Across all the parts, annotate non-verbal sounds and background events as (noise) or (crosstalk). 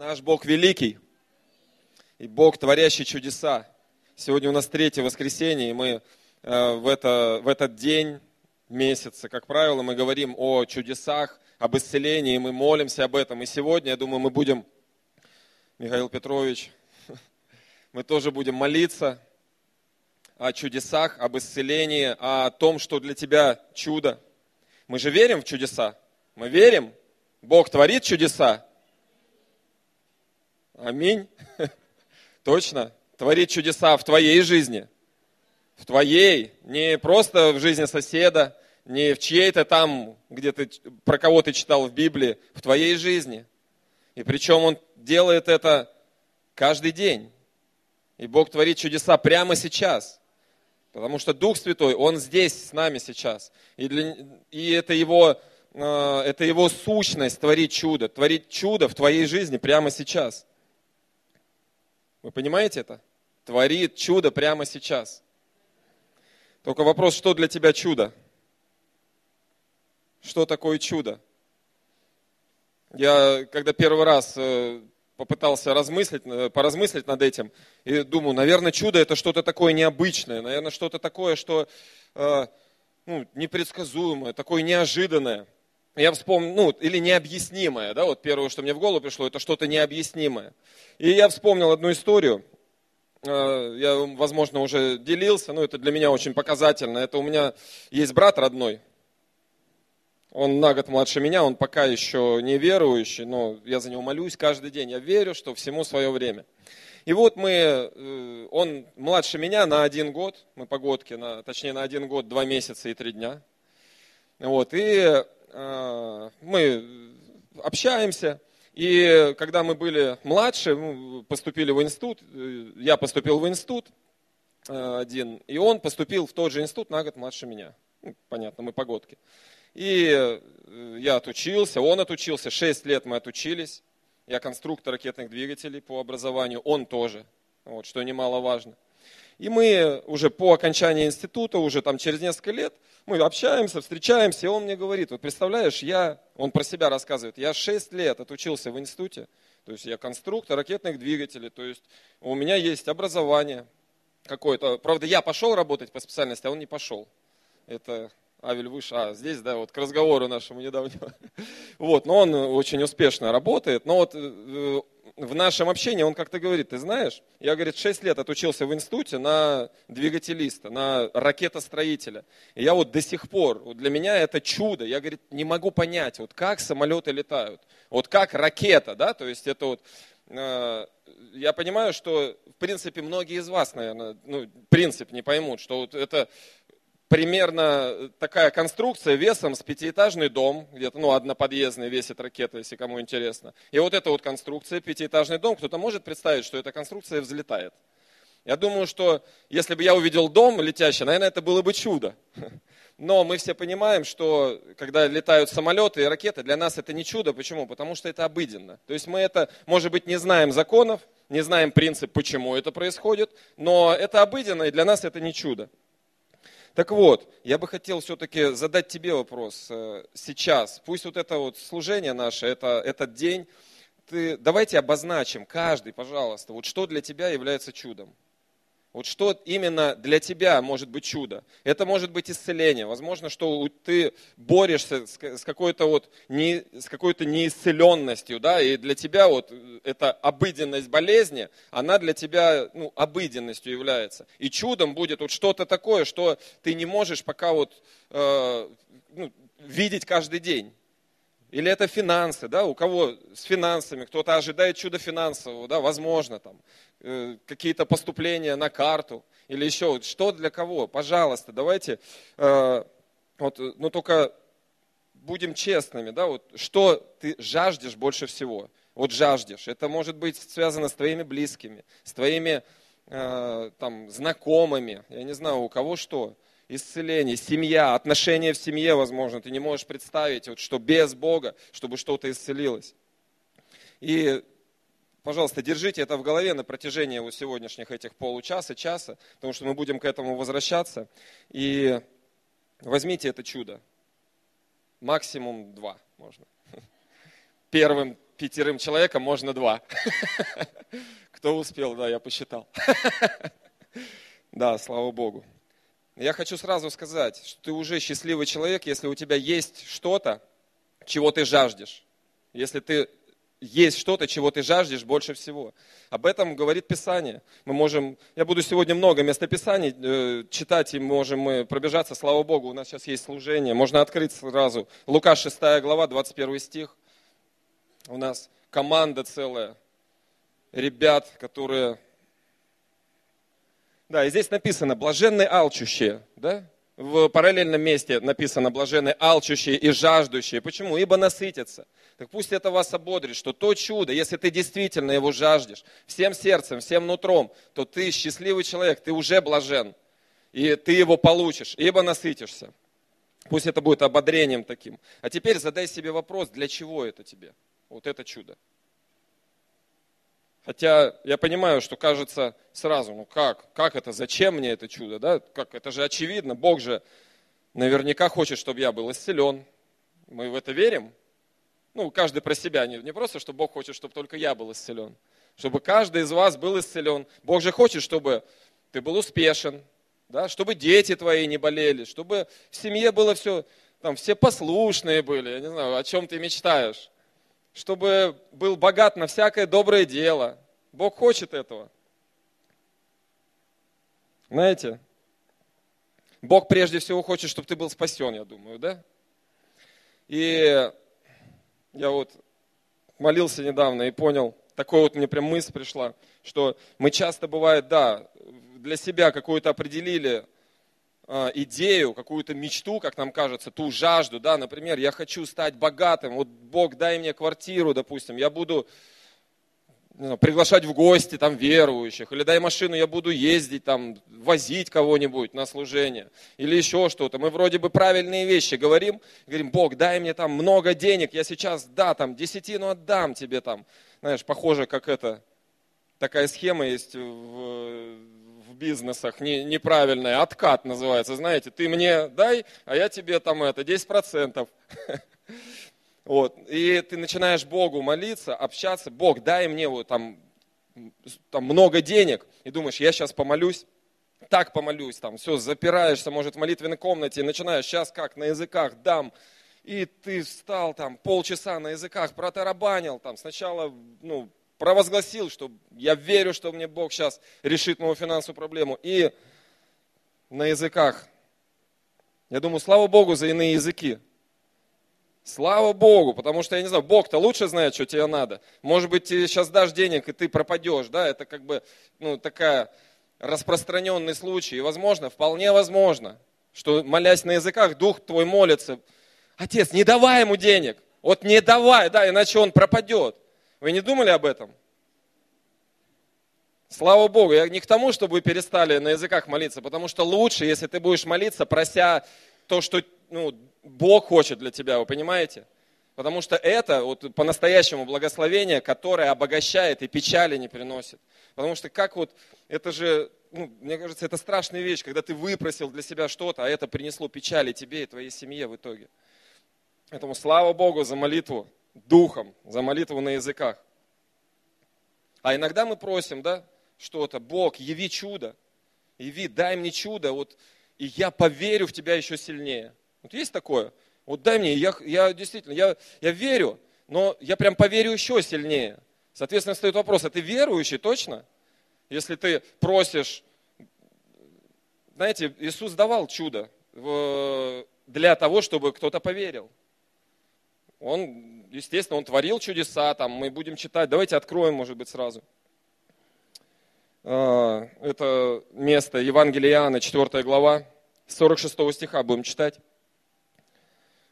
Наш Бог великий и Бог, творящий чудеса. Сегодня у нас третье воскресенье, и мы э, в, это, в этот день месяца, как правило, мы говорим о чудесах, об исцелении, мы молимся об этом. И сегодня, я думаю, мы будем, Михаил Петрович, (laughs) мы тоже будем молиться о чудесах, об исцелении, о том, что для тебя чудо. Мы же верим в чудеса. Мы верим. Бог творит чудеса. Аминь. (laughs) Точно. Творит чудеса в твоей жизни. В твоей. Не просто в жизни соседа, не в чьей-то там, где ты, про кого ты читал в Библии, в твоей жизни. И причем Он делает это каждый день. И Бог творит чудеса прямо сейчас. Потому что Дух Святой, Он здесь с нами сейчас. И, для, и это, его, э, это Его сущность творить чудо. Творить чудо в твоей жизни прямо сейчас. Вы понимаете это? Творит чудо прямо сейчас. Только вопрос, что для тебя чудо? Что такое чудо? Я, когда первый раз э, попытался размыслить, э, поразмыслить над этим, и думаю, наверное, чудо это что-то такое необычное, наверное, что-то такое, что э, ну, непредсказуемое, такое неожиданное. Я вспомнил, ну, или необъяснимое, да, вот первое, что мне в голову пришло, это что-то необъяснимое. И я вспомнил одну историю, э, я, возможно, уже делился, но это для меня очень показательно. Это у меня есть брат родной, он на год младше меня, он пока еще не верующий, но я за него молюсь каждый день. Я верю, что всему свое время. И вот мы, э, он младше меня на один год, мы погодки, на, точнее на один год, два месяца и три дня. Вот, и мы общаемся, и когда мы были младше, поступили в институт, э, я поступил в институт э, один, и он поступил в тот же институт на год младше меня. Ну, понятно, мы погодки. И э, я отучился, он отучился, 6 лет мы отучились. Я конструктор ракетных двигателей по образованию, он тоже, вот, что немаловажно. И мы уже по окончании института, уже там через несколько лет, мы общаемся, встречаемся, и он мне говорит, вот представляешь, я, он про себя рассказывает, я 6 лет отучился в институте, то есть я конструктор ракетных двигателей, то есть у меня есть образование какое-то. Правда, я пошел работать по специальности, а он не пошел. Это Авель выше, а здесь, да, вот к разговору нашему недавнему. (laughs) Вот, но он очень успешно работает. Но вот э, в нашем общении он как-то говорит, ты знаешь, я, говорит, 6 лет отучился в институте на двигателиста, на ракетостроителя. И я вот до сих пор, вот для меня это чудо, я, говорит, не могу понять, вот как самолеты летают, вот как ракета, да, то есть это вот, э, я понимаю, что, в принципе, многие из вас, наверное, ну, принцип не поймут, что вот это примерно такая конструкция весом с пятиэтажный дом, где-то, ну, одноподъездный весит ракета, если кому интересно. И вот эта вот конструкция, пятиэтажный дом, кто-то может представить, что эта конструкция взлетает. Я думаю, что если бы я увидел дом летящий, наверное, это было бы чудо. (laughs) Но мы все понимаем, что когда летают самолеты и ракеты, для нас это не чудо. Почему? Потому что это обыденно. То есть мы это, может быть, не знаем законов, не знаем принцип, почему это происходит, но это обыденно, и для нас это не чудо. Так вот, я бы хотел все-таки задать тебе вопрос э, сейчас. Пусть вот это вот служение наше, это, этот день, ты, давайте обозначим, каждый, пожалуйста, вот что для тебя является чудом. Вот что именно для тебя может быть чудо? Это может быть исцеление. Возможно, что ты борешься с какой-то вот не, с какой-то неисцеленностью, да, и для тебя вот эта обыденность болезни, она для тебя ну, обыденностью является. И чудом будет вот что-то такое, что ты не можешь пока вот э, ну, видеть каждый день. Или это финансы, да, у кого с финансами, кто-то ожидает чуда финансового, да, возможно, там, э, какие-то поступления на карту, или еще, что для кого, пожалуйста, давайте, э, вот, но только будем честными, да, вот, что ты жаждешь больше всего, вот жаждешь, это может быть связано с твоими близкими, с твоими, э, там, знакомыми, я не знаю, у кого что, исцеление, семья, отношения в семье, возможно, ты не можешь представить, вот, что без Бога, чтобы что-то исцелилось. И, пожалуйста, держите это в голове на протяжении вот сегодняшних этих получаса, часа, потому что мы будем к этому возвращаться. И возьмите это чудо. Максимум два можно. Первым пятерым человекам можно два. (laughs) Кто успел, да, я посчитал. (laughs) Да, слава Богу. Я хочу сразу сказать, что ты уже счастливый человек, если у тебя есть что-то, чего ты жаждешь. Если ты есть что-то, чего ты жаждешь больше всего. Об этом говорит Писание. Мы можем, я буду сегодня много местописаний э, читать, и можем мы пробежаться, слава Богу, у нас сейчас есть служение. Можно открыть сразу. Лука 6 глава, 21 стих. У нас команда целая, ребят, которые... Да, и здесь написано, блаженные алчущие, да? в параллельном месте написано блаженные алчущие и жаждущие. Почему? Ибо насытятся. Так пусть это вас ободрит, что то чудо, если ты действительно его жаждешь, всем сердцем, всем нутром, то ты счастливый человек, ты уже блажен. И ты его получишь, ибо насытишься. Пусть это будет ободрением таким. А теперь задай себе вопрос, для чего это тебе? Вот это чудо. Хотя я понимаю, что кажется сразу, ну как, как это, зачем мне это чудо, да? Как, это же очевидно, Бог же наверняка хочет, чтобы я был исцелен. Мы в это верим? Ну, каждый про себя, не, не просто, что Бог хочет, чтобы только я был исцелен. Чтобы каждый из вас был исцелен. Бог же хочет, чтобы ты был успешен, да? чтобы дети твои не болели, чтобы в семье было все, там все послушные были, я не знаю, о чем ты мечтаешь чтобы был богат на всякое доброе дело. Бог хочет этого. Знаете, Бог прежде всего хочет, чтобы ты был спасен, я думаю, да? И я вот молился недавно и понял, такой вот мне прям мысль пришла, что мы часто бывает, да, для себя какую-то определили а, идею, какую-то мечту, как нам кажется, ту жажду, да, например, я хочу стать богатым, вот Бог дай мне квартиру, допустим, я буду знаю, приглашать в гости там верующих, или дай машину, я буду ездить там, возить кого-нибудь на служение, или еще что-то. Мы вроде бы правильные вещи говорим, говорим, Бог, дай мне там много денег, я сейчас, да, там, десятину отдам тебе там, знаешь, похоже, как это, такая схема есть в бизнесах не, неправильная, откат называется, знаете, ты мне дай, а я тебе там это, 10%. (laughs) Вот. И ты начинаешь Богу молиться, общаться, Бог, дай мне вот там, там много денег, и думаешь, я сейчас помолюсь, так помолюсь, там, все, запираешься, может, в молитвенной комнате, и начинаешь, сейчас как, на языках дам, и ты встал там полчаса на языках, протарабанил, там, сначала, ну, провозгласил, что я верю, что мне Бог сейчас решит мою финансовую проблему. И на языках. Я думаю, слава Богу за иные языки. Слава Богу, потому что, я не знаю, Бог-то лучше знает, что тебе надо. Может быть, тебе сейчас дашь денег, и ты пропадешь, да, это как бы, ну, такая распространенный случай. И, возможно, вполне возможно, что, молясь на языках, Дух твой молится, Отец, не давай ему денег, вот не давай, да, иначе он пропадет. Вы не думали об этом? Слава Богу, я не к тому, чтобы вы перестали на языках молиться, потому что лучше, если ты будешь молиться, прося то, что ну, Бог хочет для тебя, вы понимаете? Потому что это вот, по-настоящему благословение, которое обогащает и печали не приносит. Потому что как вот, это же, ну, мне кажется, это страшная вещь, когда ты выпросил для себя что-то, а это принесло печали тебе и твоей семье в итоге. Поэтому слава Богу за молитву духом, за молитву на языках. А иногда мы просим, да, что-то, Бог, яви чудо, яви, дай мне чудо, вот, и я поверю в тебя еще сильнее. Вот есть такое? Вот дай мне, я, я действительно, я, я верю, но я прям поверю еще сильнее. Соответственно, стоит вопрос, а ты верующий точно? Если ты просишь, знаете, Иисус давал чудо для того, чтобы кто-то поверил. Он, естественно, он творил чудеса, там мы будем читать. Давайте откроем, может быть, сразу. А, это место Евангелия Иоанна, 4 глава, 46 стиха будем читать.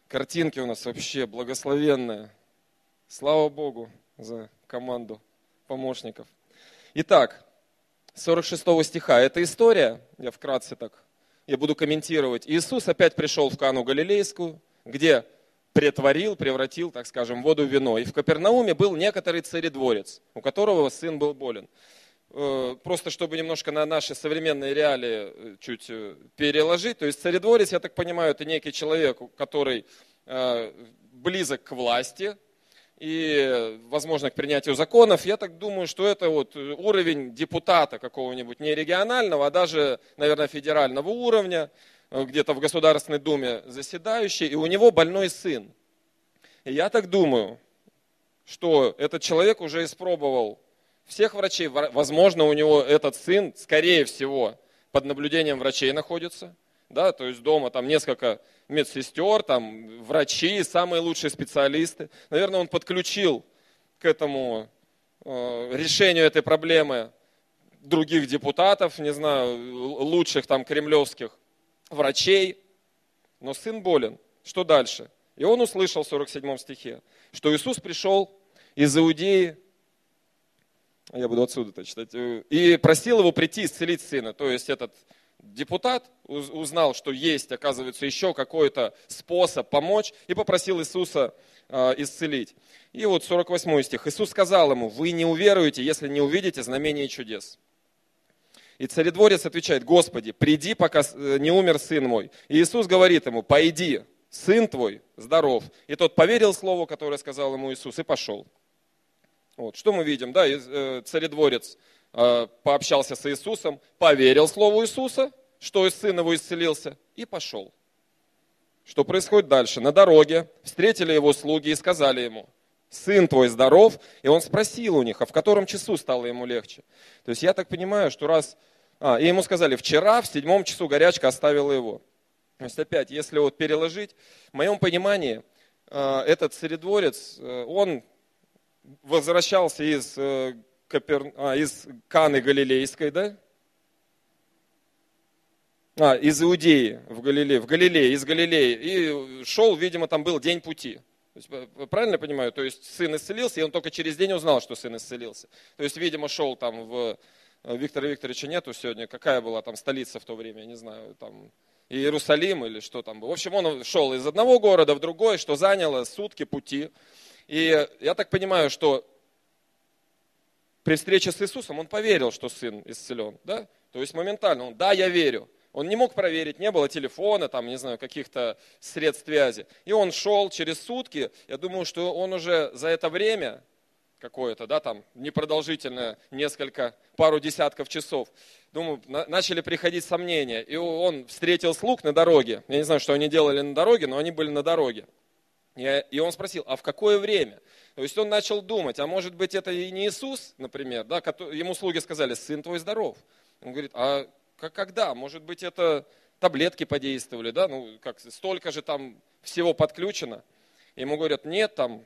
Картинки у нас вообще благословенные. Слава Богу за команду помощников. Итак, 46 стиха. Это история, я вкратце так, я буду комментировать. Иисус опять пришел в Кану Галилейскую, где претворил, превратил, так скажем, воду в вино. И в Капернауме был некоторый царедворец, у которого сын был болен. Э, просто чтобы немножко на наши современные реалии э, чуть э, переложить. То есть царедворец, я так понимаю, это некий человек, который близок к власти, и, возможно, к принятию законов, я так думаю, что это вот уровень депутата какого-нибудь, не регионального, а даже, наверное, федерального уровня, где-то в Государственной Думе заседающий, и у него больной сын. И я так думаю, что этот человек уже испробовал всех врачей, возможно, у него этот сын, скорее всего, под наблюдением врачей находится, да, то есть дома там несколько медсестер, там врачи, самые лучшие специалисты. Наверное, он подключил к этому э, решению этой проблемы других депутатов, не знаю, лучших там кремлевских врачей. Но сын болен. Что дальше? И он услышал в 47 стихе, что Иисус пришел из Иудеи, я буду отсюда-то читать, э, и просил его прийти исцелить сына. То есть этот депутат узнал, что есть, оказывается, еще какой-то способ помочь, и попросил Иисуса э, исцелить. И вот 48 стих. Иисус сказал ему, вы не уверуете, если не увидите знамения и чудес. И царедворец отвечает, Господи, приди, пока э, не умер сын мой. И Иисус говорит ему, пойди, сын твой здоров. И тот поверил слову, которое сказал ему Иисус, и пошел. Вот, что мы видим? Да, э, царедворец э, пообщался с Иисусом, поверил слову Иисуса, что сын его исцелился, и пошел. Что происходит дальше? На дороге встретили его слуги и сказали ему, сын твой здоров, и он спросил у них, а в котором часу стало ему легче. То есть я так понимаю, что раз... А, и ему сказали, вчера в седьмом часу горячка оставила его. То есть опять, если вот переложить, в моем понимании, э, этот царедворец, он возвращался из, э, Копер... а, из Каны Галилейской, да? А, из Иудеи в Галилее, в Галилее, из Галилеи. И шел, видимо, там был день пути. Есть, правильно я понимаю? То есть сын исцелился, и он только через день узнал, что сын исцелился. То есть, видимо, шел там в... Э, Виктора Викторовича нету сегодня. Какая была там столица в то время, я не знаю, там Иерусалим или что там было. В общем, он шел из одного города в другой, что заняло сутки пути. И я так понимаю, что при встрече с Иисусом он поверил, что сын исцелен. Да? То есть моментально он, да, я верю. Он не мог проверить, не было телефона, там, не знаю, каких-то средств связи. И он шел через сутки. Я думаю, что он уже за это время какое-то, да, там, непродолжительное, несколько, пару десятков часов. Думаю, на, начали приходить сомнения. И он встретил слуг на дороге. Я не знаю, что они делали на дороге, но они были на дороге. И он спросил, а в какое время? То есть он начал думать, а может быть это и не Иисус, например, да, ему слуги сказали, сын твой здоров. Он говорит, а когда? Может быть это таблетки подействовали, да, ну как, столько же там всего подключено. Ему говорят, нет, там,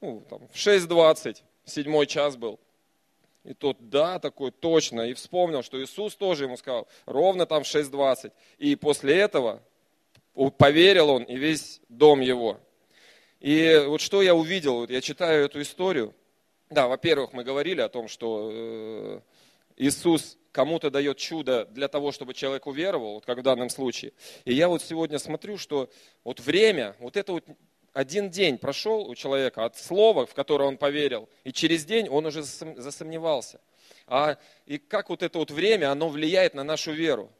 ну, там в 6.20, седьмой час был. И тот, да, такой точно, и вспомнил, что Иисус тоже ему сказал, ровно там в 6.20. И после этого поверил он и весь дом его. И вот что я увидел, вот я читаю эту историю. Да, во-первых, мы говорили о том, что э, Иисус кому-то дает чудо для того, чтобы человек уверовал, вот как в данном случае. И я вот сегодня смотрю, что вот время, вот это вот один день прошел у человека от слова, в которое он поверил, и через день он уже засомневался. А и как вот это вот время, оно влияет на нашу веру?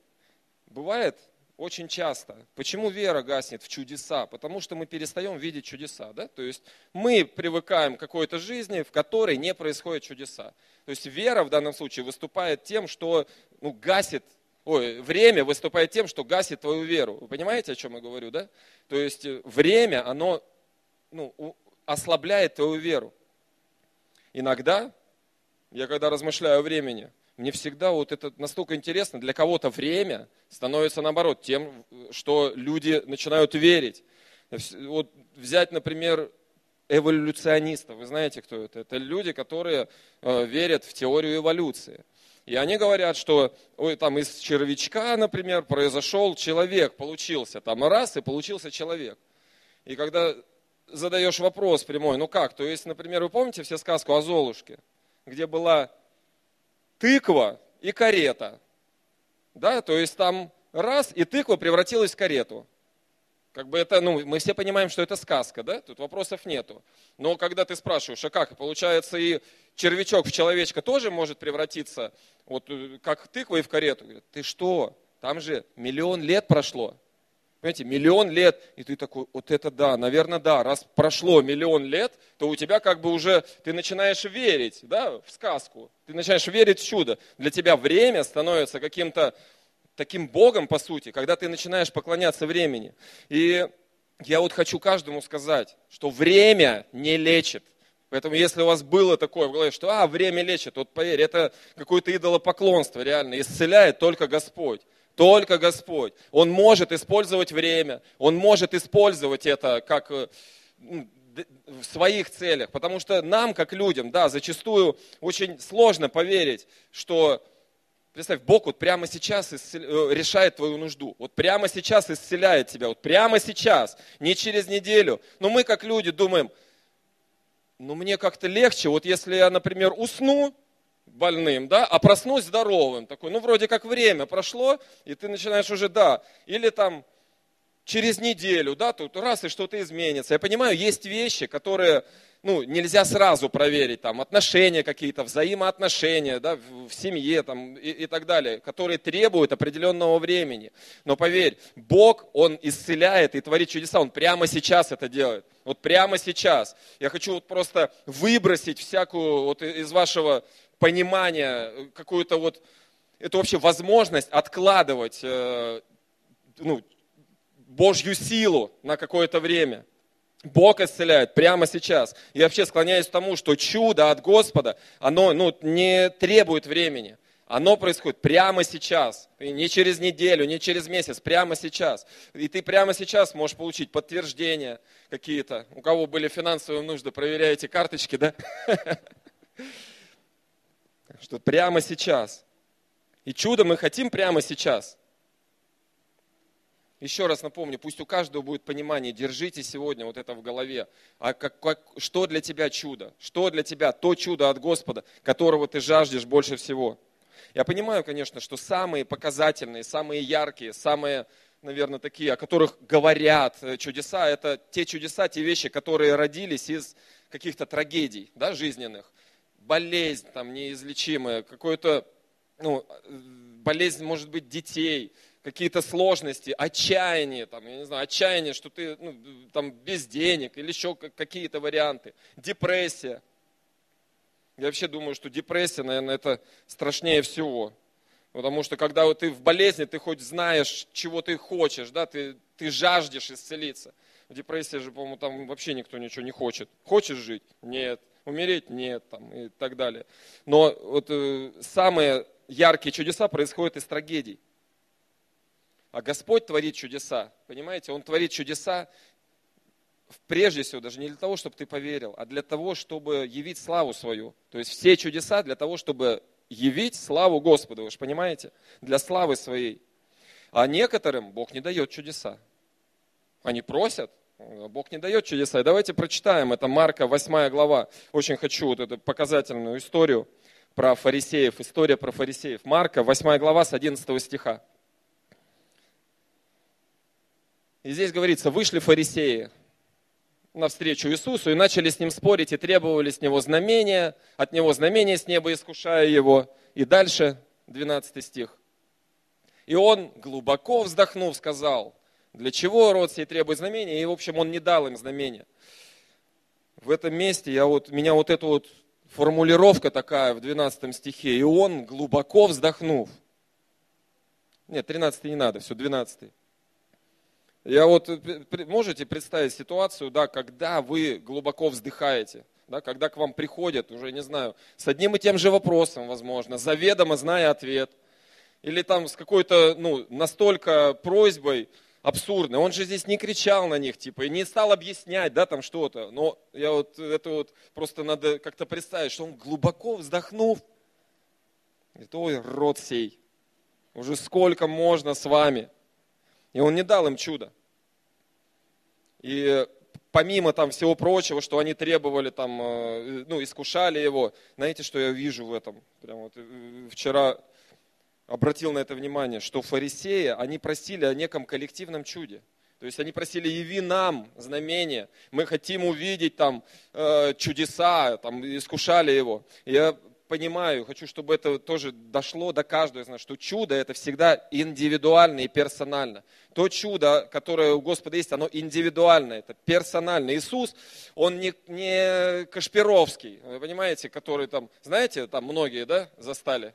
Бывает, очень часто. Почему вера гаснет в чудеса? Потому что мы перестаем видеть чудеса. Да? То есть мы привыкаем к какой-то жизни, в которой не происходят чудеса. То есть вера в данном случае выступает тем, что ну, гасит, ой, время выступает тем, что гасит твою веру. Вы понимаете, о чем я говорю? Да? То есть время, оно ну, ослабляет твою веру. Иногда, я когда размышляю о времени, мне всегда вот это настолько интересно, для кого-то время становится наоборот тем, что люди начинают верить. Вот взять, например, эволюционистов. Вы знаете, кто это? Это люди, которые э, верят в теорию эволюции. И они говорят, что ой, там из червячка, например, произошел человек, получился. Там раз, и получился человек. И когда задаешь вопрос прямой, ну как? То есть, например, вы помните все сказку о Золушке, где была тыква и карета. Да, то есть там раз, и тыква превратилась в карету. Как бы это, ну, мы все понимаем, что это сказка, да? Тут вопросов нету. Но когда ты спрашиваешь, а как? Получается, и червячок в человечка тоже может превратиться, вот э, как тыква и в карету. Ты что? Там же миллион лет прошло. Понимаете, миллион лет, и ты такой, вот это да, наверное, да, раз прошло миллион лет, то у тебя как бы уже, ты начинаешь верить, да, в сказку, ты начинаешь верить в чудо. Для тебя время становится каким-то таким Богом, по сути, когда ты начинаешь поклоняться времени. И я вот хочу каждому сказать, что время не лечит. Поэтому если у вас было такое в голове, что а, время лечит, вот поверь, это какое-то идолопоклонство реально, исцеляет только Господь. Только Господь. Он может использовать время, Он может использовать это как э, в своих целях. Потому что нам, как людям, да, зачастую очень сложно поверить, что, представь, Бог вот прямо сейчас исцел... Э, решает твою нужду. Вот прямо сейчас исцеляет тебя. Вот прямо сейчас, не через неделю. Но мы, как люди, думаем, ну мне как-то легче, вот если я, например, усну, больным, да, а проснусь здоровым. Такой, ну, вроде как время прошло, и ты начинаешь уже, да, или там через неделю, да, тут раз и что-то изменится. Я понимаю, есть вещи, которые, ну, нельзя сразу проверить, там, отношения какие-то, взаимоотношения, да, в, семье, там, и, и так далее, которые требуют определенного времени. Но поверь, Бог, Он исцеляет и творит чудеса, Он прямо сейчас это делает. Вот прямо сейчас. Я хочу вот просто выбросить всякую вот из вашего понимание, э, какую-то вот, эту вообще возможность откладывать э, ну, Божью силу на какое-то время. Бог исцеляет прямо сейчас. И вообще склоняюсь к тому, что чудо от Господа, оно ну, не требует времени. Оно происходит прямо сейчас. Не через неделю, не через месяц, прямо сейчас. И ты прямо сейчас можешь получить подтверждения какие-то. У кого были финансовые нужды, проверяете карточки, да? (laughs) что прямо сейчас. И чудо мы хотим прямо сейчас. Еще раз напомню, пусть у каждого будет понимание, держите сегодня вот это в голове. А как, как, что для тебя чудо? Что для тебя то чудо от Господа, которого ты жаждешь больше всего? Я понимаю, конечно, что самые показательные, самые яркие, самые, наверное, такие, о которых говорят э, чудеса, это те чудеса, те вещи, которые родились из каких-то трагедий да, жизненных болезнь там неизлечимая, какой-то, ну, болезнь, может быть, детей, какие-то сложности, отчаяние, там, я не знаю, отчаяние, что ты ну, там без денег или еще какие-то варианты, депрессия. Я вообще думаю, что депрессия, наверное, это страшнее всего. Потому что когда вот ты в болезни, ты хоть знаешь, чего ты хочешь, да, ты, ты жаждешь исцелиться. В депрессии же, по-моему, там вообще никто ничего не хочет. Хочешь жить? Нет умереть нет, там, и так далее. Но вот э, самые яркие чудеса происходят из трагедий. А Господь творит чудеса, понимаете? Он творит чудеса прежде всего даже не для того, чтобы ты поверил, а для того, чтобы явить славу свою. То есть все чудеса для того, чтобы явить славу Господу, вы же понимаете? Для славы своей. А некоторым Бог не дает чудеса. Они просят, Бог не дает чудеса. И давайте прочитаем, это Марка 8 глава. Очень хочу вот эту показательную историю про фарисеев, история про фарисеев. Марка 8 глава с 11 стиха. И здесь говорится, вышли фарисеи навстречу Иисусу и начали с ним спорить и требовали с него знамения, от него знамения с неба искушая его. И дальше 12 стих. И он, глубоко вздохнув, сказал, для чего род сей требует знамения? И, в общем, он не дал им знамения. В этом месте я вот, меня вот эта вот формулировка такая в 12 стихе. И он, глубоко вздохнув. Нет, 13 не надо, все, 12. Я вот, э, можете представить ситуацию, да, когда вы глубоко вздыхаете, да, когда к вам приходят, уже не знаю, с одним и тем же вопросом, возможно, заведомо зная ответ, или там с какой-то, ну, настолько просьбой, абсурдное. Он же здесь не кричал на них, типа, и не стал объяснять, да, там что-то. Но я вот, это вот просто надо как-то представить, что он глубоко вздохнув, говорит, ой, род сей, уже сколько можно с вами. И он не дал им чуда. И помимо там всего прочего, что они требовали там, э, ну, искушали его, знаете, что я вижу в этом? Прям вот э, вчера обратил на это внимание, что фарисеи, они просили о неком коллективном чуде. То есть они просили, яви нам знамение, мы хотим увидеть там э, чудеса, там искушали его. Я понимаю, хочу, чтобы это тоже дошло до каждого из нас, что чудо это всегда индивидуально и персонально. То чудо, которое у Господа есть, оно индивидуально, это персонально. Иисус, он не, не Кашпировский, вы понимаете, который там, знаете, там многие, да, застали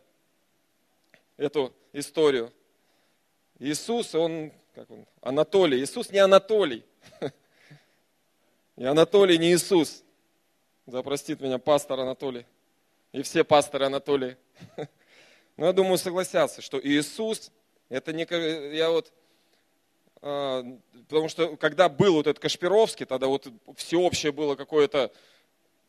эту историю. Иисус, он, как он, Анатолий. Иисус не Анатолий. (laughs) И Анатолий не Иисус. Да простит меня пастор Анатолий. И все пасторы Анатолии. (laughs) Но я думаю, согласятся, что Иисус, это не... Я вот... А, потому что когда был вот этот Кашпировский, тогда вот всеобщее было какое-то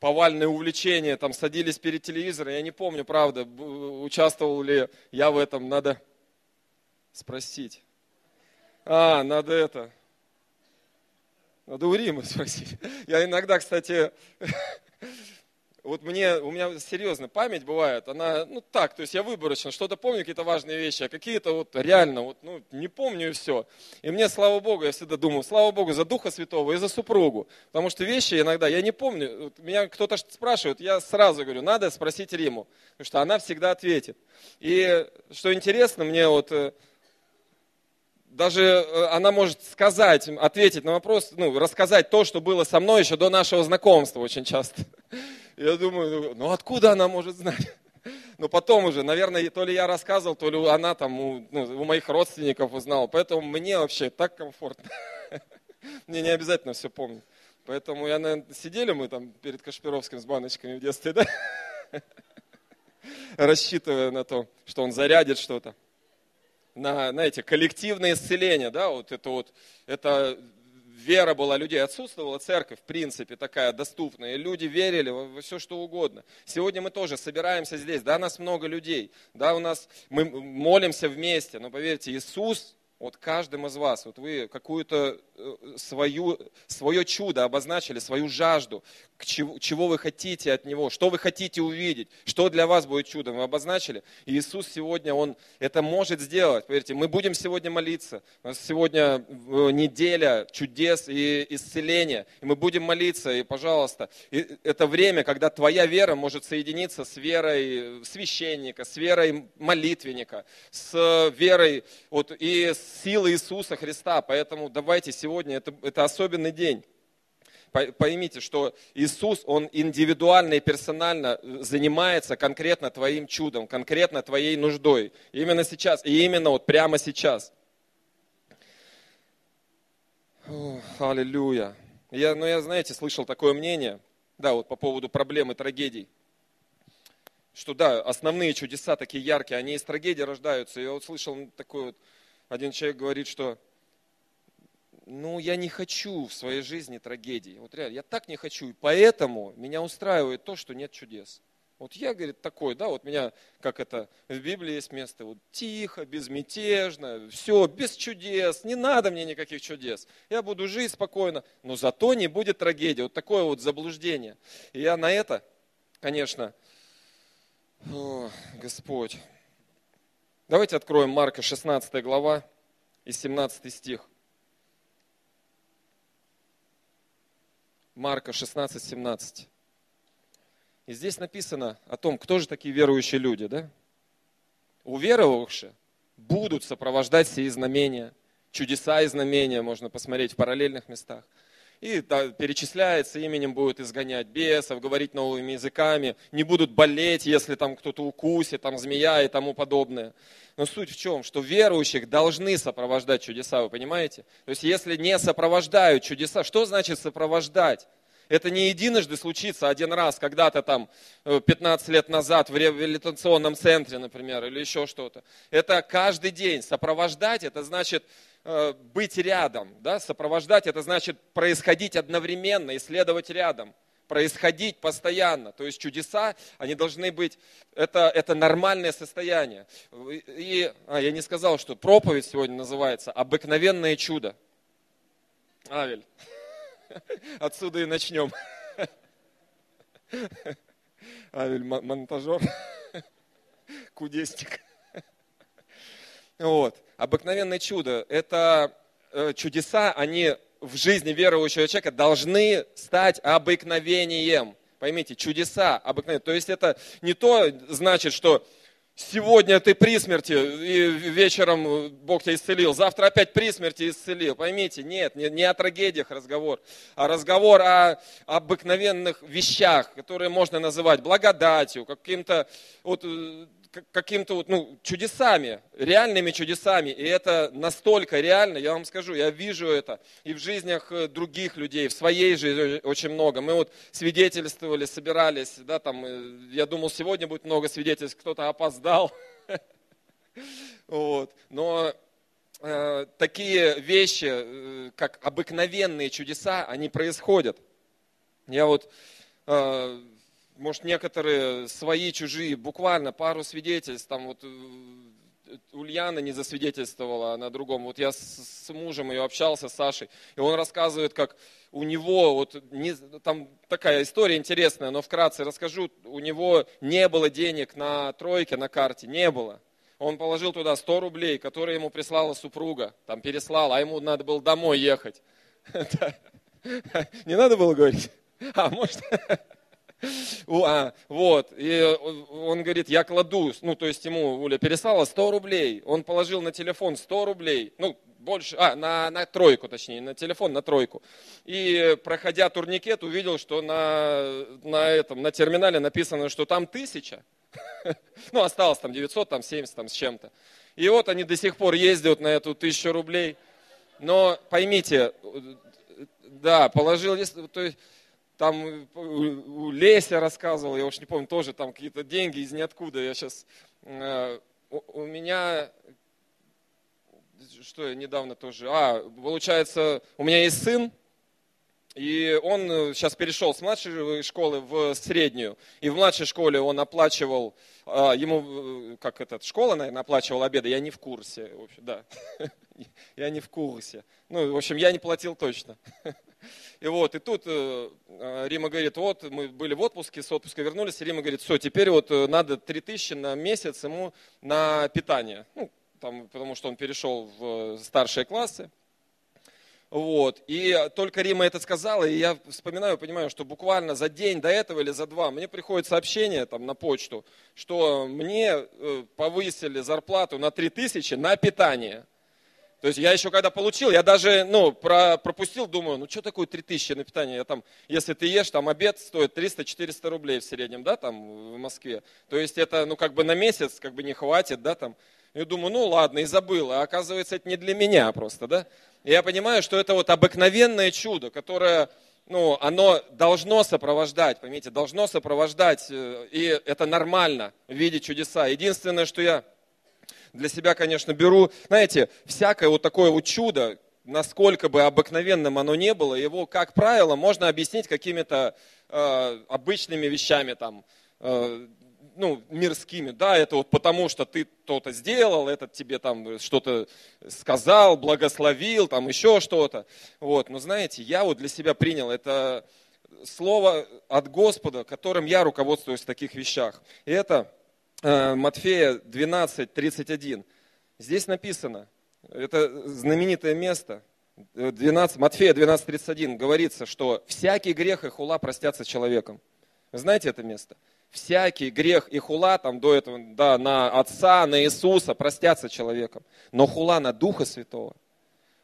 повальное увлечение, там садились перед телевизором, я не помню, правда, участвовал ли я в этом, надо спросить. А, надо это, надо у Рима спросить. Я иногда, кстати, (laughs) вот мне, у меня серьезно память бывает, она, ну так, то есть я выборочно, что-то помню, какие-то важные вещи, а какие-то вот реально, вот, ну, не помню и все. И мне, слава Богу, я всегда думаю, слава Богу за Духа Святого и за супругу, потому что вещи иногда я не помню, вот меня кто-то спрашивает, я сразу говорю, надо спросить Риму, потому что она всегда ответит. И что интересно, мне вот э, даже э, она может сказать, ответить на вопрос, ну, рассказать то, что было со мной еще до нашего знакомства очень часто. Я думаю, ну откуда она может знать? (laughs) Но потом уже, наверное, то ли я рассказывал, то ли она там у, ну, у моих родственников узнала. Поэтому мне вообще так комфортно. (laughs) Мне не обязательно все помнить. Поэтому я, наверное, сидели мы там перед Кашпировским с баночками в детстве, (laughs) да? Рассчитывая на то, что он зарядит что-то на, знаете, коллективное исцеление, да, вот это вот, это вера была людей, отсутствовала церковь, в принципе, такая доступная, и люди верили во, во все, что угодно. Сегодня мы тоже собираемся здесь, да, нас много людей, да, у нас, мы молимся вместе, но поверьте, Иисус вот каждым из вас, вот вы какую-то свою, свое чудо обозначили, свою жажду, к чего, чего вы хотите от Него, что вы хотите увидеть, что для вас будет чудом, вы обозначили. И Иисус сегодня, Он это может сделать, поверьте, мы будем сегодня молиться, у нас сегодня э, неделя чудес и исцеления, и мы будем молиться, и, пожалуйста, и это время, когда твоя вера может соединиться с верой священника, с верой молитвенника, с верой вот, и с силы Иисуса Христа. Поэтому давайте сегодня, это, это особенный день. Поймите, что Иисус, Он индивидуально и персонально занимается конкретно твоим чудом, конкретно твоей нуждой. Именно сейчас, и именно вот прямо сейчас. аллилуйя. Я, ну, я, знаете, слышал такое мнение, да, вот по поводу проблемы трагедий, что да, основные чудеса такие яркие, они из трагедии рождаются. Я вот слышал такой вот один человек говорит, что ну, я не хочу в своей жизни трагедии. Вот реально, я так не хочу. И поэтому меня устраивает то, что нет чудес. Вот я, говорит, такой, да, вот меня, как это, в Библии есть место, вот тихо, безмятежно, все, без чудес, не надо мне никаких чудес. Я буду жить спокойно, но зато не будет трагедии. Вот такое вот заблуждение. И я на это, конечно, о, Господь, Давайте откроем Марка 16 глава и 17 стих. Марка 16, 17. И здесь написано о том, кто же такие верующие люди, да? Уверовавшие будут сопровождать все знамения, чудеса и знамения можно посмотреть в параллельных местах и да, перечисляется, именем будут изгонять бесов, говорить новыми языками, не будут болеть, если там кто-то укусит, там змея и тому подобное. Но суть в чем? Что верующих должны сопровождать чудеса, вы понимаете? То есть если не сопровождают чудеса, что значит сопровождать? Это не единожды случится один раз, когда-то там 15 э, лет назад в реабилитационном центре, например, или еще что-то. Это каждый день. Сопровождать, это значит быть рядом, да, сопровождать, это значит происходить одновременно, исследовать рядом, происходить постоянно. То есть чудеса, они должны быть, это, это нормальное состояние. И а, я не сказал, что проповедь сегодня называется «Обыкновенное чудо». Авель, (laughs) отсюда и начнем. (laughs) Авель монтажер, (laughs) кудесник. Вот обыкновенное чудо. Это э, чудеса, они в жизни верующего человека должны стать обыкновением. Поймите, чудеса обыкновенные. То есть это не то значит, что сегодня ты при смерти, и вечером Бог тебя исцелил, завтра опять при смерти исцелил. Поймите, нет, не, не о трагедиях разговор, а разговор о обыкновенных вещах, которые можно называть благодатью, каким-то вот, э, каким-то вот, ну, чудесами, реальными чудесами. И это настолько реально, я вам скажу, я вижу это и в жизнях э, других людей, в своей жизни очень много. Мы вот свидетельствовали, собирались, да, там, э, я думал, сегодня будет много свидетельств, кто-то опоздал. (laughs) Вот. Но э, такие вещи, э, как обыкновенные чудеса, они происходят. Я вот э, может, некоторые свои, чужие, буквально пару свидетельств, там вот э, Ульяна не засвидетельствовала, а на другом. Вот я с, мужем ее общался, с Сашей, и он рассказывает, как у него, вот не, там такая история интересная, но вкратце расскажу, у него не было денег на тройке, на карте, не было. Он положил туда 100 рублей, которые ему прислала супруга, там переслала, а ему надо было домой ехать. (laughs) Не надо было говорить? А, может? (laughs) А, вот, и он говорит, я кладу, ну, то есть ему Уля переслала 100 рублей, он положил на телефон 100 рублей, ну, больше, а, на, на тройку, точнее, на телефон, на тройку. И, проходя турникет, увидел, что на, на этом, на терминале написано, что там тысяча, (laughs) ну, осталось там 900, там 70, там с чем-то. И вот они до сих пор ездят на эту тысячу рублей. Но поймите, да, положил, то есть, там у Леся рассказывал, я уж не помню, тоже там какие-то деньги из ниоткуда. Я сейчас, э, у меня, что я недавно тоже, а, получается, у меня есть сын, и он сейчас перешел с младшей школы в среднюю. И в младшей школе он оплачивал, а, ему, э, как этот, школа, наверное, оплачивала обеды. Я не в курсе, в общем, да. (laughs) Я не в курсе. Ну, в общем, я не платил точно. (laughs) И вот, и тут э, э, Рима говорит, вот мы были в отпуске, с отпуска вернулись, и Рима говорит, все, теперь вот э, надо 3000 на месяц ему на питание. Ну, там, потому что он перешел в старшие классы. Вот. И только Рима это сказала, и я вспоминаю, понимаю, что буквально за день до этого или за два мне приходит сообщение там, на почту, что мне повысили зарплату на 3000 на питание. То есть я еще когда получил, я даже ну, про, пропустил, думаю, ну что такое 3000 на питание? Я там, если ты ешь, там обед стоит 300-400 рублей в среднем, да, там в Москве. То есть это, ну как бы на месяц как бы не хватит, да, там. И думаю, ну ладно, и забыл. А оказывается, это не для меня просто, да. И я понимаю, что это вот обыкновенное чудо, которое, ну, оно должно сопровождать, поймите, должно сопровождать, э, и это нормально видеть чудеса. Единственное, что я для себя, конечно, беру, знаете, всякое вот такое вот чудо, насколько бы обыкновенным оно не было, его, как правило, можно объяснить какими-то э, обычными вещами, там, э, ну, мирскими. Да, это вот потому, что ты что-то сделал, этот тебе там что-то сказал, благословил, там еще что-то. Вот. Но знаете, я вот для себя принял это слово от Господа, которым я руководствуюсь в таких вещах. И это Матфея 12, 31. Здесь написано, это знаменитое место, 12, Матфея 12, 31, говорится, что всякий грех и хула простятся человеком. Вы знаете это место? Всякий грех и хула, там до этого, да, на Отца, на Иисуса простятся человеком. Но хула на Духа Святого –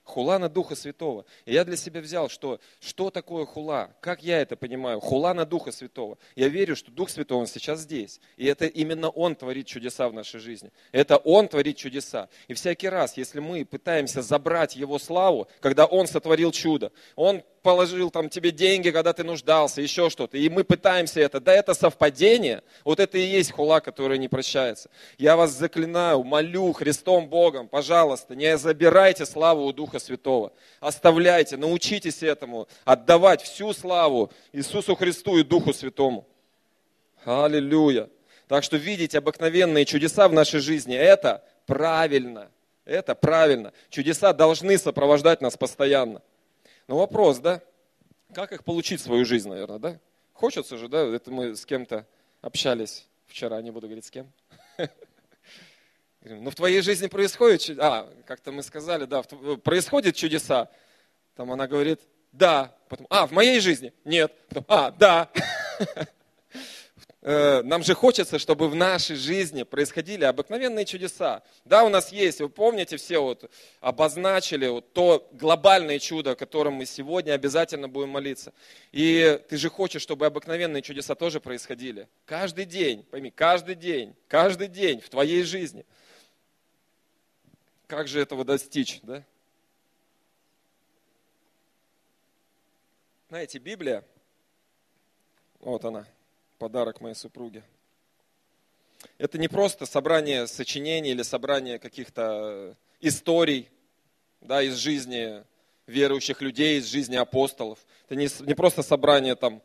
Хула на Духа Святого. И я для себя взял, что, что такое хула, как я это понимаю, хула на Духа Святого. Я верю, что Дух Святой, Он сейчас здесь. И это именно Он творит чудеса в нашей жизни. Это Он творит чудеса. И всякий раз, если мы пытаемся забрать Его славу, когда Он сотворил чудо, Он положил там тебе деньги, когда ты нуждался, еще что-то. И мы пытаемся это. Да это совпадение. Вот это и есть хула, которая не прощается. Я вас заклинаю, молю Христом Богом, пожалуйста, не забирайте славу у Духа Святого. Оставляйте, научитесь этому, отдавать всю славу Иисусу Христу и Духу Святому. Аллилуйя. Так что видеть обыкновенные чудеса в нашей жизни, это правильно. Это правильно. Чудеса должны сопровождать нас постоянно. Но вопрос, да, как их получить в свою жизнь, наверное, да? Хочется же, да, это мы с кем-то общались вчера, не буду говорить с кем. (laughs) Ну, в твоей жизни происходит, а, как-то мы сказали, да, происходит чудеса. Там она говорит, да, потом, а, в моей жизни? Нет. Потом, а, да. (laughs) Э, нам же хочется, чтобы в нашей жизни происходили обыкновенные чудеса. Да, у нас есть, вы помните, все вот обозначили вот то глобальное чудо, о котором мы сегодня обязательно будем молиться. И ты же хочешь, чтобы обыкновенные чудеса тоже происходили. Каждый день, пойми, каждый день, каждый день в твоей жизни. Как же этого достичь, да? Знаете, Библия, вот она, подарок моей супруге. Это не просто собрание сочинений или собрание каких-то историй да, из жизни верующих людей, из жизни апостолов. Это не, не просто собрание там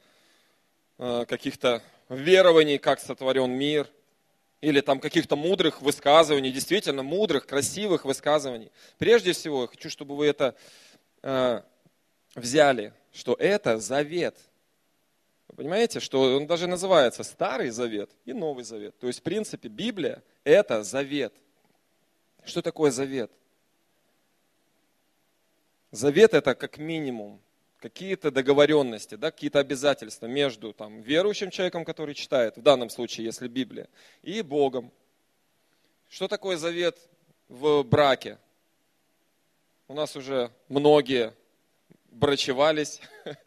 э, каких-то верований, как сотворен мир, или там каких-то мудрых высказываний, действительно мудрых, красивых высказываний. Прежде всего, я хочу, чтобы вы это э, взяли, что это завет – понимаете, что он даже называется Старый Завет и Новый Завет. То есть, в принципе, Библия – это завет. Что такое завет? Завет – это как минимум какие-то договоренности, да, какие-то обязательства между там, верующим человеком, который читает, в данном случае, если Библия, и Богом. Что такое завет в браке? У нас уже многие брачевались, (laughs)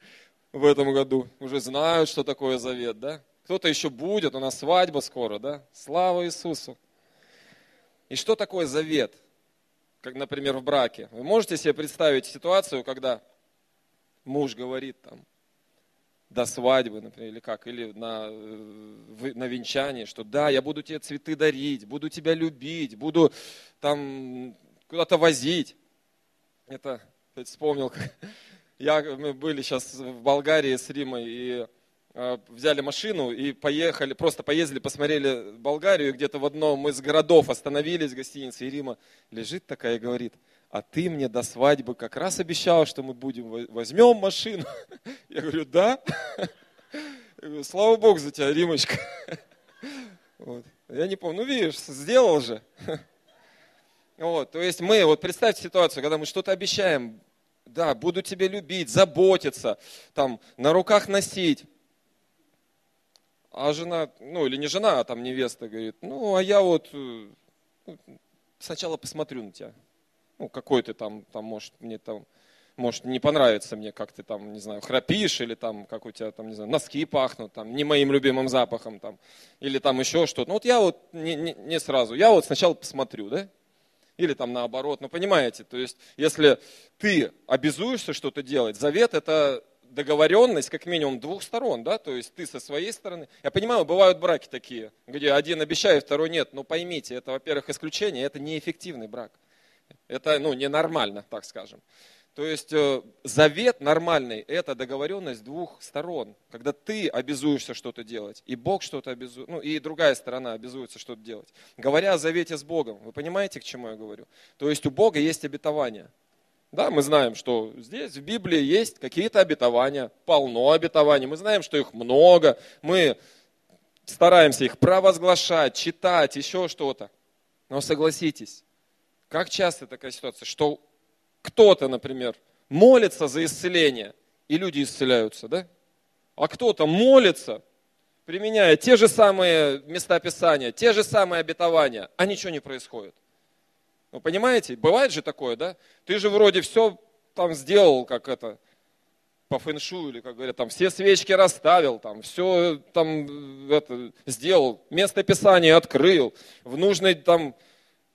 в этом году, уже знают, что такое завет, да? Кто-то еще будет, у нас свадьба скоро, да? Слава Иисусу! И что такое завет? Как, например, в браке. Вы можете себе представить ситуацию, когда муж говорит там, до свадьбы, например, или как, или на, на венчании, что да, я буду тебе цветы дарить, буду тебя любить, буду там куда-то возить. Это, вспомнил, (laughs) я, мы были сейчас в Болгарии с Римой и э, взяли машину и поехали, просто поездили, посмотрели Болгарию, где-то в одном из городов остановились в гостинице, и Рима лежит такая и говорит, а ты мне до свадьбы как раз обещал, что мы будем, возьмем машину. (laughs) Я говорю, да. (laughs) Я говорю, Слава Богу за тебя, Римочка. (laughs) Вот. Я не помню, ну видишь, сделал же. Вот, то есть мы, вот представьте ситуацию, когда мы что-то обещаем, да, буду тебя любить, заботиться, там, на руках носить. А жена, ну или не жена, а там невеста говорит, ну а я вот э, ну, сначала посмотрю на тебя. Ну какой ты там, там может мне там, может не понравится мне, как ты там, не знаю, храпишь, или там, как у тебя там, не знаю, носки пахнут, там, не моим любимым запахом, там, или там еще что-то. Ну вот я вот не, не, не сразу, я вот сначала посмотрю, да, или там наоборот. Ну, понимаете, то есть, если ты обязуешься что-то делать, завет это договоренность как минимум двух сторон, да, то есть ты со своей стороны. Я понимаю, бывают браки такие, где один обещает, второй нет, но поймите, это, во-первых, исключение, это неэффективный брак. Это, ну, ненормально, так скажем. То есть э, завет нормальный – это договоренность двух сторон, когда ты обязуешься что-то делать, и Бог что-то обязует, ну и другая сторона обязуется что-то делать. Говоря о завете с Богом, вы понимаете, к чему я говорю? То есть у Бога есть обетования. Да, мы знаем, что здесь в Библии есть какие-то обетования, полно обетований, мы знаем, что их много, мы стараемся их провозглашать, читать, еще что-то. Но согласитесь, как часто такая ситуация, что кто-то, например, молится за исцеление, и люди исцеляются, да? А кто-то молится, применяя те же самые места Писания, те же самые обетования, а ничего не происходит. Вы понимаете, бывает же такое, да? Ты же вроде все там сделал, как это, по фэншу, или, как говорят, там все свечки расставил, там все там это, сделал, место Писания открыл, в нужный там,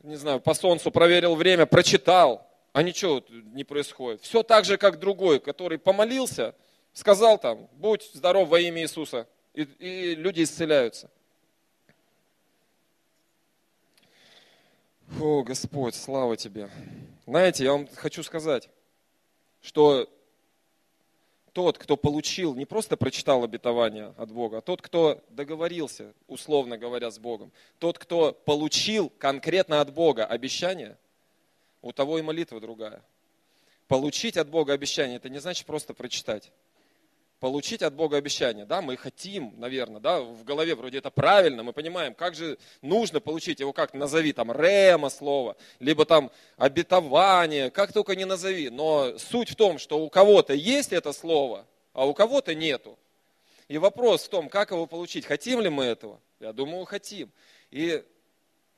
не знаю, по солнцу проверил время, прочитал а ничего не происходит. Все так же, как другой, который помолился, сказал там, будь здоров во имя Иисуса, и, и люди исцеляются. О, Господь, слава Тебе. Знаете, я вам хочу сказать, что тот, кто получил, не просто прочитал обетование от Бога, а тот, кто договорился, условно говоря, с Богом, тот, кто получил конкретно от Бога обещание – у того и молитва другая. Получить от Бога обещание, это не значит просто прочитать. Получить от Бога обещание, да, мы хотим, наверное, да, в голове вроде это правильно, мы понимаем, как же нужно получить его, как назови, там, рема слово, либо там обетование, как только не назови. Но суть в том, что у кого-то есть это слово, а у кого-то нету. И вопрос в том, как его получить. Хотим ли мы этого? Я думаю, хотим. И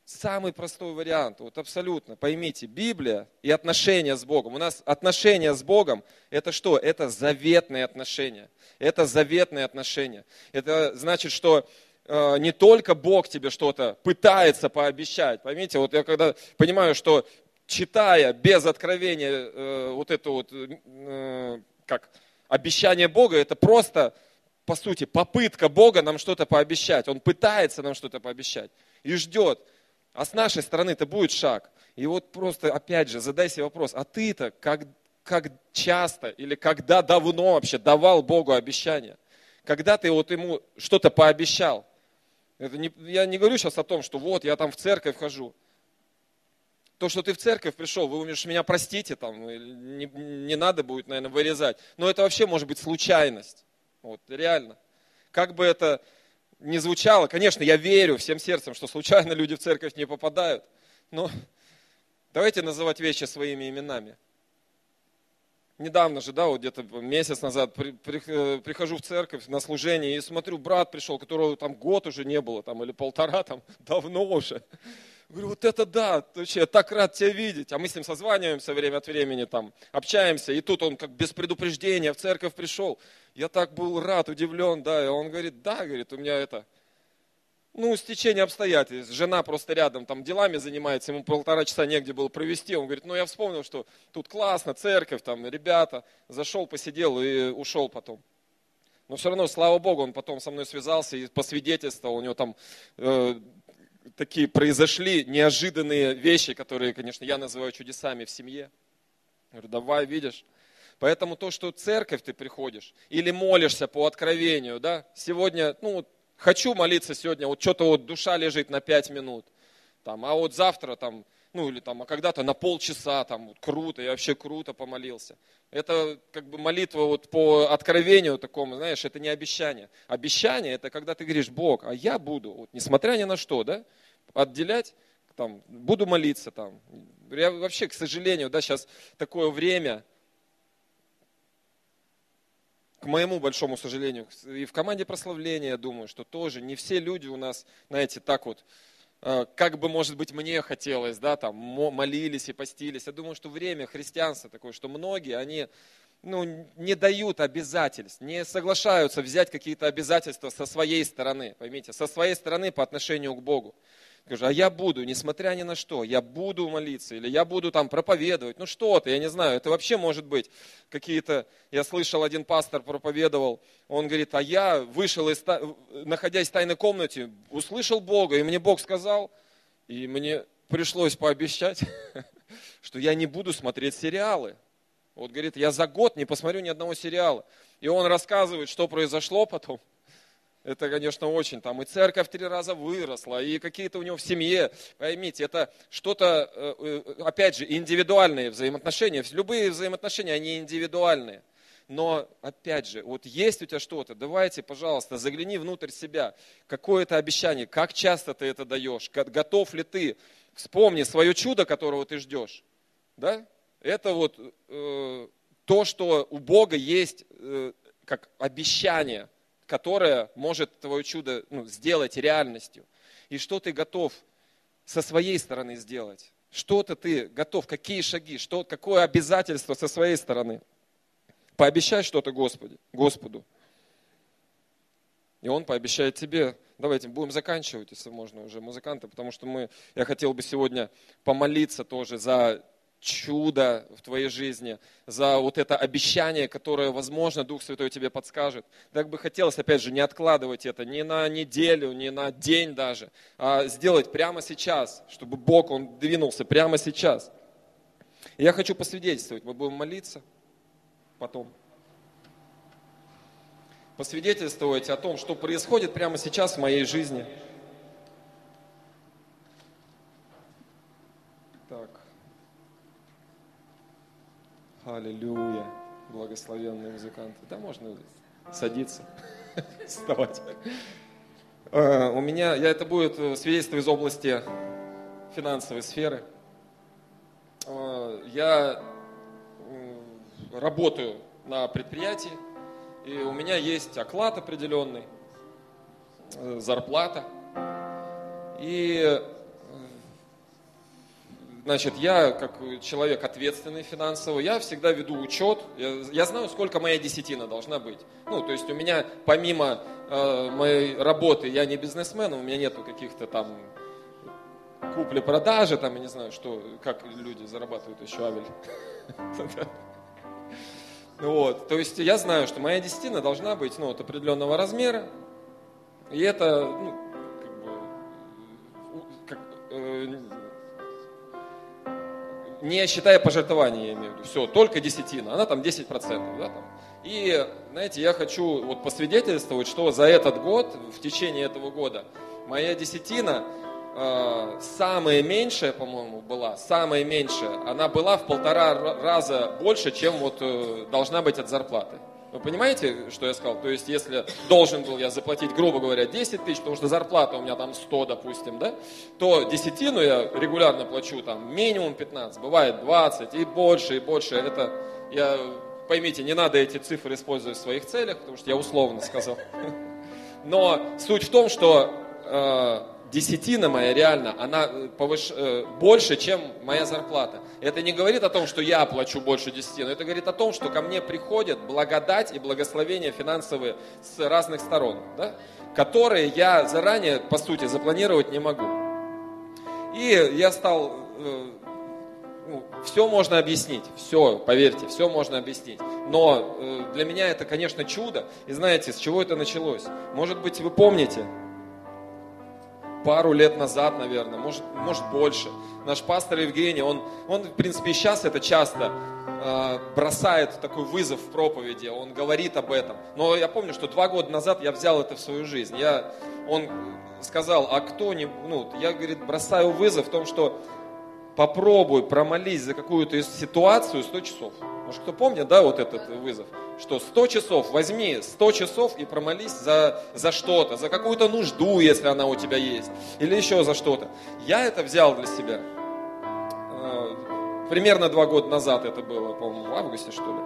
самый простой вариант, вот абсолютно, поймите, Библия и отношения с Богом. У нас отношения с Богом, это что? Это заветные отношения. Это заветные отношения. Это значит, что э, не только Бог тебе что-то пытается пообещать. Поймите, вот я когда понимаю, что читая без откровения э, вот это вот, э, как обещание Бога, это просто, по сути, попытка Бога нам что-то пообещать. Он пытается нам что-то пообещать и ждет. А с нашей стороны это будет шаг. И вот просто, опять же, задай себе вопрос, а ты-то как, как часто или когда давно вообще давал Богу обещания? Когда ты вот ему что-то пообещал? Это не, я не говорю сейчас о том, что вот я там в церковь хожу. То, что ты в церковь пришел, вы умеешь меня простите, там, не, не надо будет, наверное, вырезать. Но это вообще может быть случайность. Вот, реально. Как бы это не звучало, конечно, я верю всем сердцем, что случайно люди в церковь не попадают, но давайте называть вещи своими именами. Недавно же, да, вот где-то месяц назад при, при, э, прихожу в церковь на служение и смотрю, брат пришел, которого там год уже не было, там, или полтора, там, (laughs) давно уже. Говорю, вот это да, вообще, я так рад тебя видеть. А мы с ним созваниваемся время от времени, там, общаемся. И тут он как без предупреждения в церковь пришел. Я так был рад, удивлен, да. И он говорит, да, говорит, у меня это, ну, стечение обстоятельств. Жена просто рядом там делами занимается, ему полтора часа негде было провести. Он говорит, ну, я вспомнил, что тут классно, церковь, там, ребята. Зашел, посидел и ушел потом. Но все равно, слава Богу, он потом со мной связался и посвидетельствовал. У него там э, такие произошли неожиданные вещи, которые, конечно, я называю чудесами в семье. Я говорю, давай, видишь. Поэтому то, что церковь ты приходишь или молишься по откровению, да, сегодня, ну, хочу молиться сегодня, вот что-то вот душа лежит на пять минут, там, а вот завтра там, ну или там, а когда-то на полчаса, там, вот, круто, я вообще круто помолился. Это как бы молитва вот по откровению такому, знаешь, это не обещание. Обещание это когда ты говоришь, Бог, а я буду, вот, несмотря ни на что, да, отделять, там, буду молиться там. Я вообще, к сожалению, да, сейчас такое время, к моему большому сожалению, и в команде прославления, я думаю, что тоже не все люди у нас, знаете, так вот, как бы, может быть, мне хотелось, да, там, молились и постились. Я думаю, что время христианства такое, что многие, они ну, не дают обязательств, не соглашаются взять какие-то обязательства со своей стороны, поймите, со своей стороны по отношению к Богу. Скажи, а я буду, несмотря ни на что, я буду молиться, или я буду там проповедовать, ну что-то, я не знаю, это вообще может быть какие-то, я слышал, один пастор проповедовал, он говорит, а я вышел, из, находясь в тайной комнате, услышал Бога, и мне Бог сказал, и мне пришлось пообещать, (laughs) что я не буду смотреть сериалы. Вот говорит, я за год не посмотрю ни одного сериала. И он рассказывает, что произошло потом – это, конечно, очень. Там и церковь три раза выросла, и какие-то у него в семье. Поймите, это что-то, э, э, опять же, индивидуальные взаимоотношения. Любые взаимоотношения, они индивидуальные. Но, опять же, вот есть у тебя что-то, давайте, пожалуйста, загляни внутрь себя. Какое это обещание, как часто ты это даешь, готов ли ты. Вспомни свое чудо, которого ты ждешь. Да? Это вот э, то, что у Бога есть э, как обещание – которое может твое чудо ну, сделать реальностью. И что ты готов со своей стороны сделать? Что-то ты готов, какие шаги, что, какое обязательство со своей стороны? Пообещай что-то Господи, Господу. И Он пообещает тебе. Давайте будем заканчивать, если можно, уже музыканты, потому что мы, я хотел бы сегодня помолиться тоже за чудо в твоей жизни, за вот это обещание, которое, возможно, Дух Святой тебе подскажет. Так бы хотелось, опять же, не откладывать это ни на неделю, ни на день даже, а сделать прямо сейчас, чтобы Бог, Он двинулся прямо сейчас. Я хочу посвидетельствовать, мы будем молиться потом. Посвидетельствовать о том, что происходит прямо сейчас в моей жизни – Аллилуйя. Благословенные музыканты. Да, можно садиться, (laughs) вставать. Э, у меня, я, это будет свидетельство из области финансовой сферы. Э, я работаю на предприятии, И у меня есть оклад определенный, э, зарплата. И Значит, я, как человек ответственный финансово, я всегда веду учет. Я, я знаю, сколько моя десятина должна быть. Ну, то есть у меня, помимо э, моей работы, я не бизнесмен, у меня нету каких-то там купли-продажи, там, я не знаю, что, как люди зарабатывают еще авель. (laughs) Вот, то есть я знаю, что моя десятина должна быть, ну, от определенного размера, и это, ну, как бы, э, не считая пожертвования, я имею в виду, все, только десятина, она там 10%, да, там. И, знаете, я хочу вот посвидетельствовать, что за этот год, в течение этого года, моя десятина, э, самая меньшая, по-моему, была, самая меньшая, она была в полтора раза больше, чем вот э, должна быть от зарплаты. Вы понимаете, что я сказал? То есть, если должен был я заплатить, грубо говоря, 10 тысяч, потому что зарплата у меня там 100, допустим, да, то десятину я регулярно плачу там минимум 15, бывает 20 и больше, и больше. Это, я, поймите, не надо эти цифры использовать в своих целях, потому что я условно сказал. (laughs) Но суть в том, что э, десятина моя реально, она э, повыш... Э, больше, чем моя зарплата. Это не говорит о том, что я плачу больше десятины, это говорит о том, что ко мне приходят благодать и благословения финансовые с разных сторон, да? которые я заранее, по сути, запланировать не могу. И я стал, э, ну, все можно объяснить, все, поверьте, все можно объяснить. Но для меня это, конечно, чудо. И знаете, с чего это началось? Может быть, вы помните, пару лет назад, наверное, может, может больше. Наш пастор Евгений, он, он, в принципе, сейчас это часто э, бросает такой вызов в проповеди, он говорит об этом. Но я помню, что два года назад я взял это в свою жизнь. Я, он сказал, а кто не... Ну, я, говорит, бросаю вызов в том, что попробуй промолись за какую-то ситуацию 100 часов. Может, кто помнит, да, вот этот вызов? Что 100 часов, возьми 100 часов и промолись за, за что-то, за какую-то нужду, если она у тебя есть, или еще за что-то. Я это взял для себя. Примерно два года назад это было, по-моему, в августе, что ли.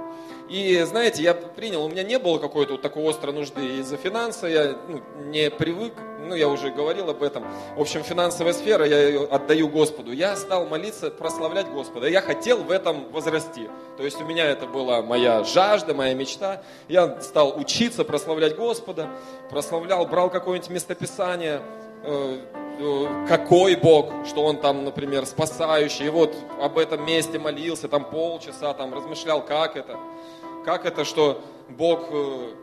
И, знаете, я принял, у меня не было какой-то вот такой острой нужды из-за финанса, я ну, не привык, ну, я уже говорил об этом. В общем, финансовая сфера, я ее отдаю Господу. Я стал молиться, прославлять Господа. Я хотел в этом возрасти. То есть у меня это была моя жажда, моя мечта. Я стал учиться прославлять Господа, прославлял, брал какое-нибудь местописание, какой Бог, что Он там, например, спасающий. И вот об этом месте молился, там полчаса, там размышлял, как это. Как это, что Бог, э,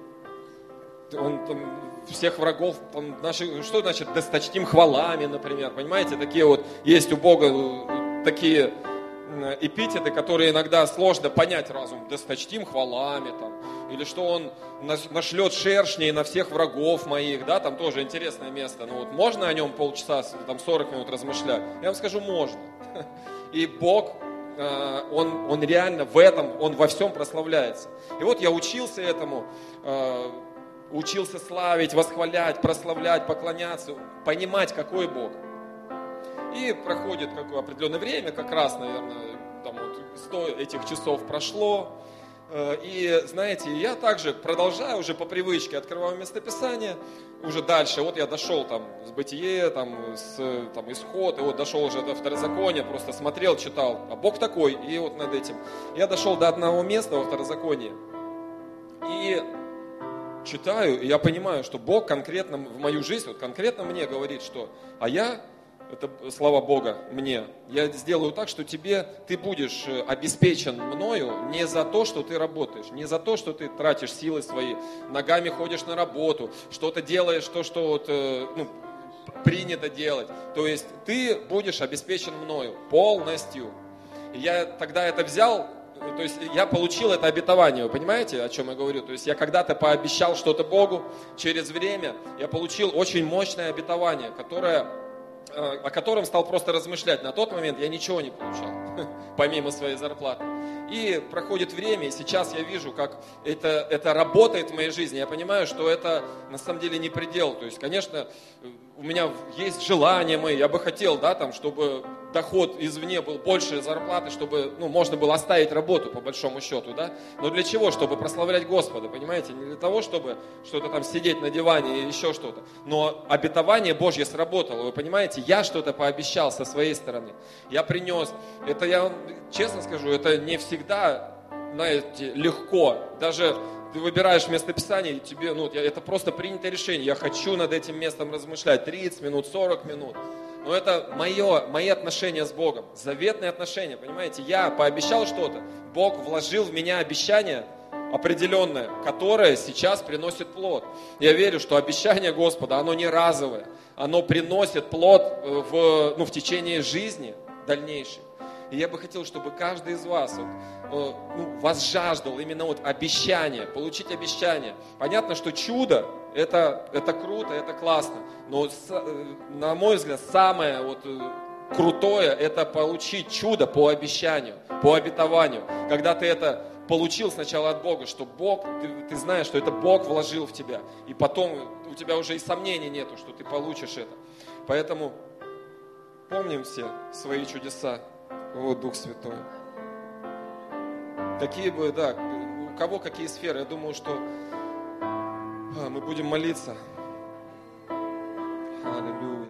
Он там всех врагов, там, наши, что значит досточтим хвалами, например, понимаете, такие вот, есть у Бога э, такие э, эпитеты, которые иногда сложно понять разум, досточтим хвалами, там, или что он нашлет шершней на всех врагов моих, да, там тоже интересное место, ну вот можно о нем полчаса, там 40 минут размышлять? Я вам скажу, можно. (laughs) И Бог Э, он, он реально в этом, он во всем прославляется. И вот я учился этому, э, учился славить, восхвалять, прославлять, поклоняться, понимать, какой Бог. И проходит какое определенное время, как раз, наверное, там вот 100 этих часов прошло, Э, и знаете, я также продолжаю уже по привычке, открываю местописание, уже дальше, вот я дошел там с бытие, там, с, там исход, и вот дошел уже до второзакония, просто смотрел, читал, а Бог такой, и вот над этим. Я дошел до одного места во второзаконии, и читаю, и я понимаю, что Бог конкретно в мою жизнь, вот конкретно мне говорит, что, а я это слова Бога мне, я сделаю так, что тебе, ты будешь э, обеспечен мною не за то, что ты работаешь, не за то, что ты тратишь силы свои, ногами ходишь на работу, что-то делаешь, то, что вот, э, ну, принято делать. То есть ты будешь обеспечен мною полностью. Я тогда это взял, то есть я получил это обетование, вы понимаете, о чем я говорю? То есть я когда-то пообещал что-то Богу, через время я получил очень мощное обетование, которое Э, о котором стал просто размышлять. На тот момент я ничего не получал, (laughs) помимо своей зарплаты. И проходит время, и сейчас я вижу, как это, это работает в моей жизни. Я понимаю, что это на самом деле не предел. То есть, конечно, у меня есть желания мои, я бы хотел, да, там, чтобы доход извне был больше зарплаты, чтобы ну, можно было оставить работу по большому счету, да? Но для чего? Чтобы прославлять Господа, понимаете? Не для того, чтобы что-то там сидеть на диване и еще что-то. Но обетование Божье сработало, вы понимаете? Я что-то пообещал со своей стороны. Я принес. Это я честно скажу, это не всегда, знаете, легко. Даже ты выбираешь местописание, и тебе, ну, это просто принятое решение. Я хочу над этим местом размышлять 30 минут, 40 минут. Но это мое, мои отношения с Богом, заветные отношения, понимаете? Я пообещал что-то, Бог вложил в меня обещание определенное, которое сейчас приносит плод. Я верю, что обещание Господа, оно не разовое, оно приносит плод э, в, ну, в течение жизни дальнейшей. И я бы хотел, чтобы каждый из вас вот, э, ну, жаждал именно вот обещание, получить обещание. Понятно, что чудо это, это круто, это классно, но э, на мой взгляд самое вот э, крутое это получить чудо по обещанию, по обетованию. Когда ты это получил сначала от Бога, что Бог, ты, ты знаешь, что это Бог вложил в тебя, и потом у тебя уже и сомнений нету, что ты получишь это. Поэтому помним все свои чудеса, о, Дух Святой. Какие бы, да, у кого какие сферы, я думаю, что мы будем молиться. Аллилуйя.